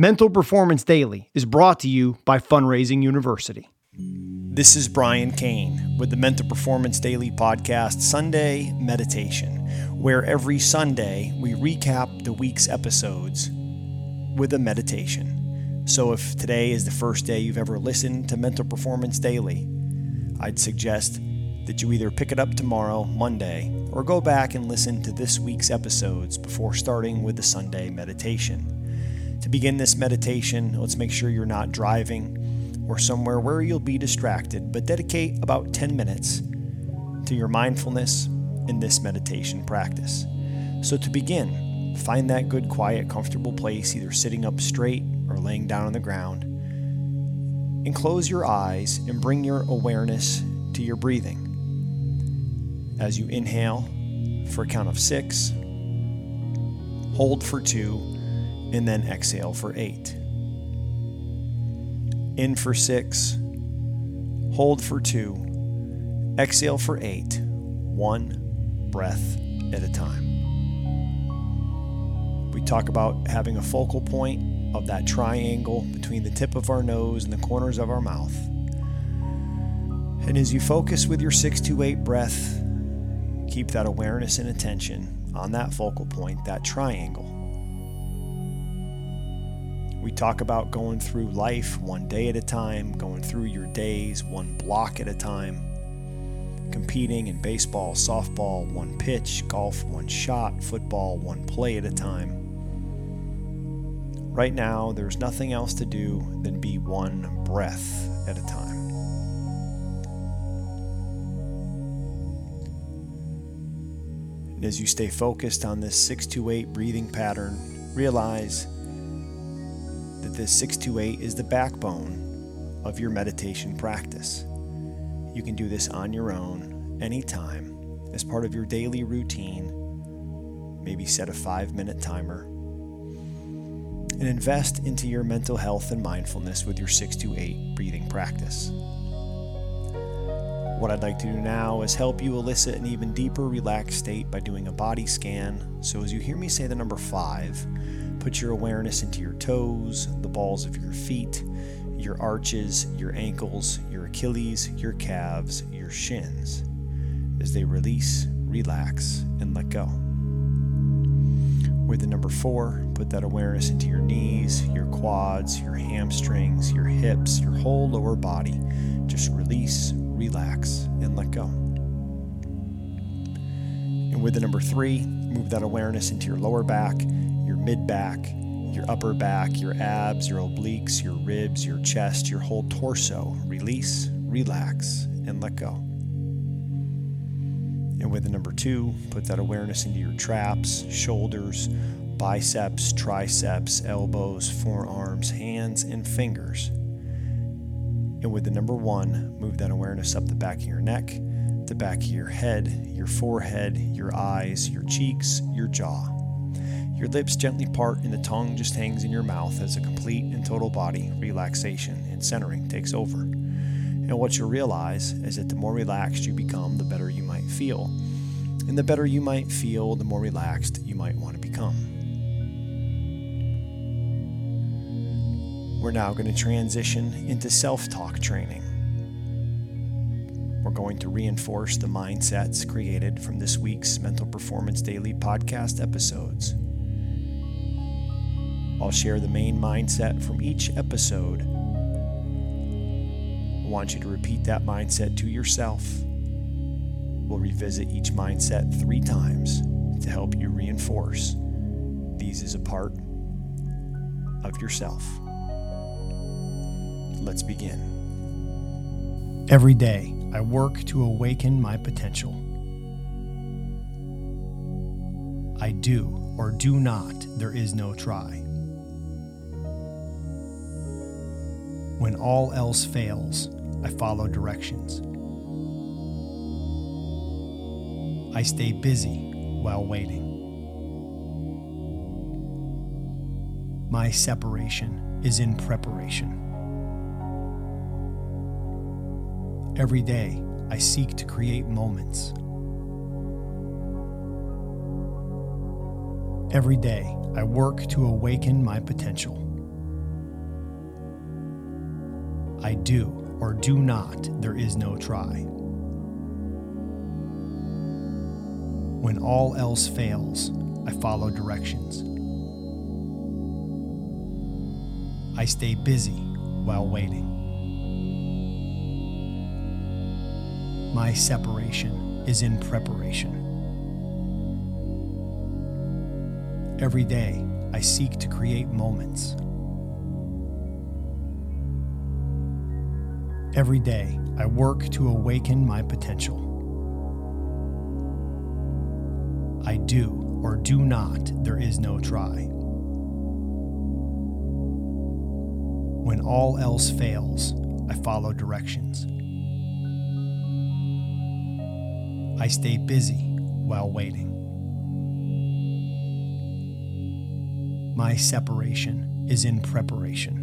Mental Performance Daily is brought to you by Fundraising University. This is Brian Cain with the Mental Performance Daily podcast, Sunday Meditation, where every Sunday we recap the week's episodes with a meditation. So if today is the first day you've ever listened to Mental Performance Daily, I'd suggest that you either pick it up tomorrow, Monday, or go back and listen to this week's episodes before starting with the Sunday meditation. To begin this meditation, let's make sure you're not driving or somewhere where you'll be distracted, but dedicate about 10 minutes to your mindfulness in this meditation practice. So, to begin, find that good, quiet, comfortable place, either sitting up straight or laying down on the ground, and close your eyes and bring your awareness to your breathing as you inhale for a count of six, hold for two, and then exhale for eight. In for six, hold for two, exhale for eight, one breath at a time. We talk about having a focal point of that triangle between the tip of our nose and the corners of our mouth. And as you focus with your 628 breath, keep that awareness and attention on that focal point, that triangle. We talk about going through life one day at a time, going through your days one block at a time, competing in baseball, softball, one pitch, golf, one shot, football, one play at a time. Right now, there's nothing else to do than be one breath at a time. As you stay focused on this 628 breathing pattern, realize that this 628 is the backbone of your meditation practice. You can do this on your own anytime as part of your daily routine. Maybe set a five minute timer and invest into your mental health and mindfulness with your 628 breathing practice. What I'd like to do now is help you elicit an even deeper relaxed state by doing a body scan. So, as you hear me say the number five, put your awareness into your toes, the balls of your feet, your arches, your ankles, your Achilles, your calves, your shins, as they release, relax, and let go. With the number four, put that awareness into your knees, your quads, your hamstrings, your hips, your whole lower body. Just release, relax, and let go. And with the number three, move that awareness into your lower back, your mid back, your upper back, your abs, your obliques, your ribs, your chest, your whole torso. Release, relax, and let go. And with the number two, put that awareness into your traps, shoulders, biceps, triceps, elbows, forearms, hands, and fingers. And with the number one, move that awareness up the back of your neck, the back of your head, your forehead, your eyes, your cheeks, your jaw. Your lips gently part and the tongue just hangs in your mouth as a complete and total body relaxation and centering takes over. And what you'll realize is that the more relaxed you become, the better you might feel. And the better you might feel, the more relaxed you might want to become. We're now going to transition into self talk training. We're going to reinforce the mindsets created from this week's Mental Performance Daily podcast episodes. I'll share the main mindset from each episode. I want you to repeat that mindset to yourself. We'll revisit each mindset three times to help you reinforce these as a part of yourself. Let's begin. Every day, I work to awaken my potential. I do or do not, there is no try. When all else fails, I follow directions. I stay busy while waiting. My separation is in preparation. Every day, I seek to create moments. Every day, I work to awaken my potential. I do or do not, there is no try. When all else fails, I follow directions. I stay busy while waiting. My separation is in preparation. Every day, I seek to create moments. Every day, I work to awaken my potential. I do or do not, there is no try. When all else fails, I follow directions. I stay busy while waiting. My separation is in preparation.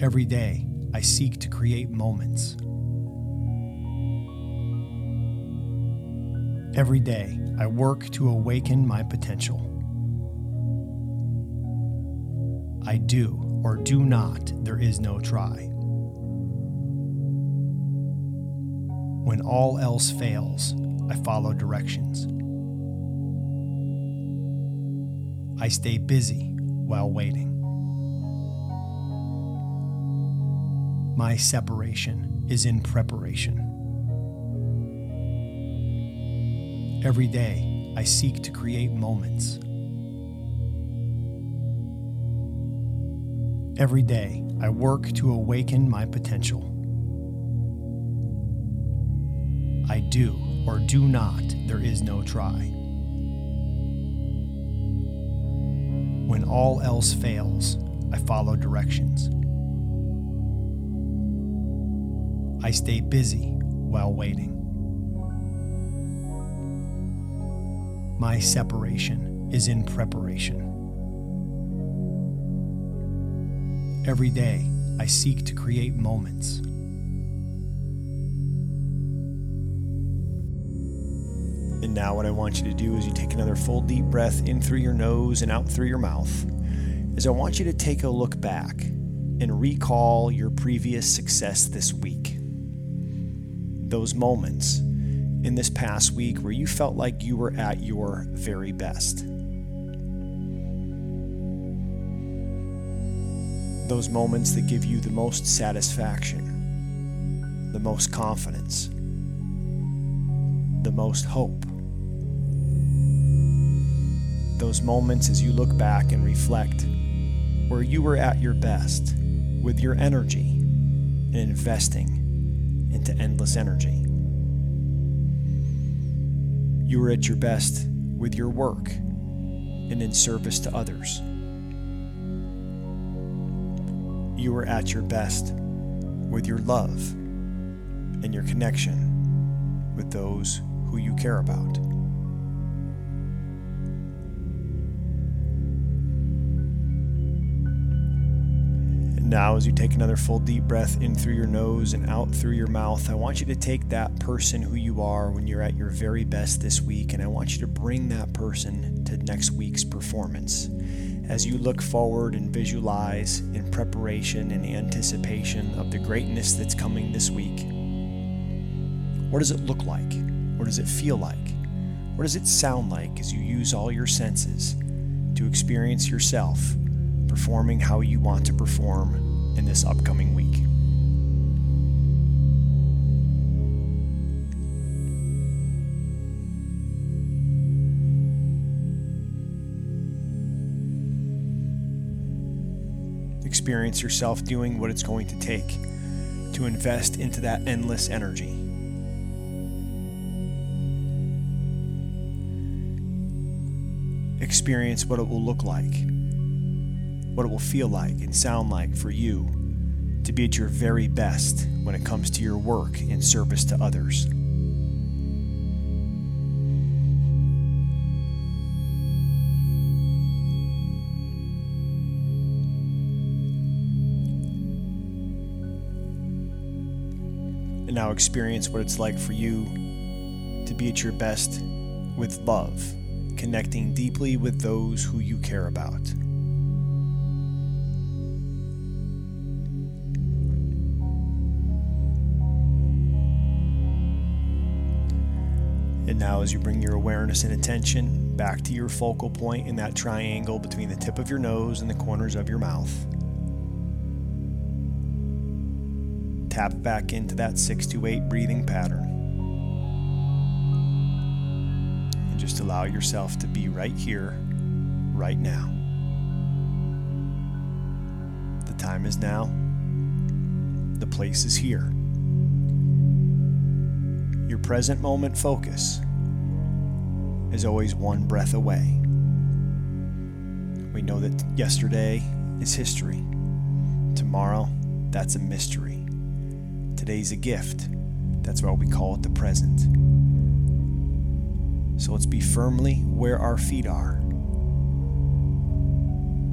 Every day, I seek to create moments. Every day, I work to awaken my potential. I do or do not, there is no try. When all else fails, I follow directions. I stay busy while waiting. My separation is in preparation. Every day, I seek to create moments. Every day, I work to awaken my potential. I do or do not, there is no try. When all else fails, I follow directions. I stay busy while waiting. My separation is in preparation. Every day, I seek to create moments. And now, what I want you to do is you take another full deep breath in through your nose and out through your mouth. Is I want you to take a look back and recall your previous success this week. Those moments in this past week where you felt like you were at your very best. Those moments that give you the most satisfaction, the most confidence, the most hope. Those moments as you look back and reflect where you were at your best with your energy and investing into endless energy. You are at your best with your work and in service to others. You are at your best with your love and your connection with those who you care about. Now, as you take another full deep breath in through your nose and out through your mouth, I want you to take that person who you are when you're at your very best this week, and I want you to bring that person to next week's performance. As you look forward and visualize in preparation and anticipation of the greatness that's coming this week, what does it look like? What does it feel like? What does it sound like as you use all your senses to experience yourself performing how you want to perform in this upcoming week? Experience yourself doing what it's going to take to invest into that endless energy. experience what it will look like, what it will feel like and sound like for you to be at your very best when it comes to your work in service to others. And now experience what it's like for you to be at your best with love connecting deeply with those who you care about. Now, as you bring your awareness and attention back to your focal point in that triangle between the tip of your nose and the corners of your mouth, tap back into that six to eight breathing pattern. And just allow yourself to be right here, right now. The time is now, the place is here your present moment focus is always one breath away. We know that yesterday is history. Tomorrow, that's a mystery. Today's a gift. That's why we call it the present. So let's be firmly where our feet are.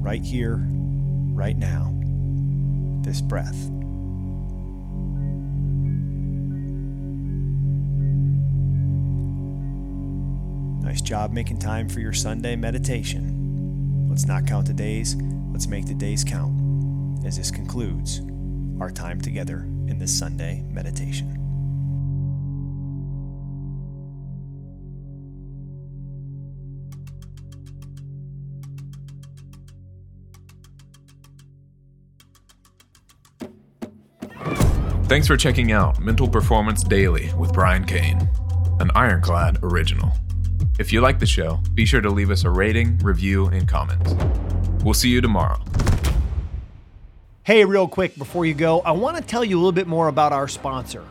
Right here, right now. This breath. Nice job making time for your Sunday meditation. Let's not count the days, let's make the days count as this concludes our time together in this Sunday meditation. Thanks for checking out Mental Performance Daily with Brian Cain, an Ironclad original. If you like the show, be sure to leave us a rating, review, and comments. We'll see you tomorrow. Hey, real quick before you go, I want to tell you a little bit more about our sponsor.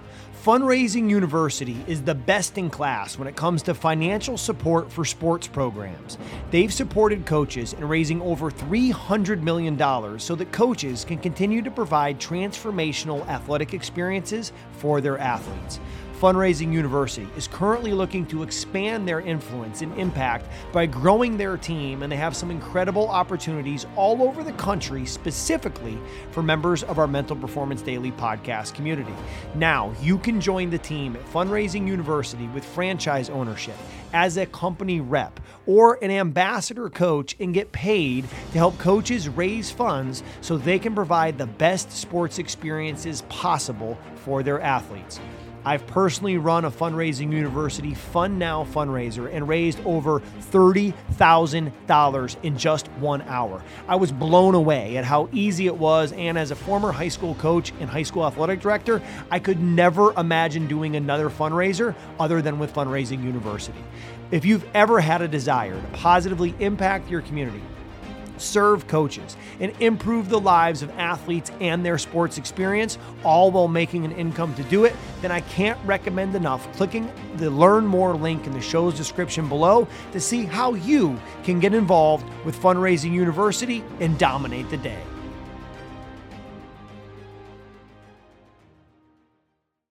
Fundraising University is the best in class when it comes to financial support for sports programs. They've supported coaches in raising over $300 million so that coaches can continue to provide transformational athletic experiences for their athletes. Fundraising University is currently looking to expand their influence and impact by growing their team, and they have some incredible opportunities all over the country, specifically for members of our Mental Performance Daily podcast community. Now, you can join the team at Fundraising University with franchise ownership as a company rep or an ambassador coach and get paid to help coaches raise funds so they can provide the best sports experiences possible for their athletes. I've personally run a fundraising university Fund Now fundraiser and raised over $30,000 in just one hour. I was blown away at how easy it was, and as a former high school coach and high school athletic director, I could never imagine doing another fundraiser other than with Fundraising University. If you've ever had a desire to positively impact your community, serve coaches, and improve the lives of athletes and their sports experience, all while making an income to do it, then I can't recommend enough clicking the Learn More link in the show's description below to see how you can get involved with Fundraising University and dominate the day.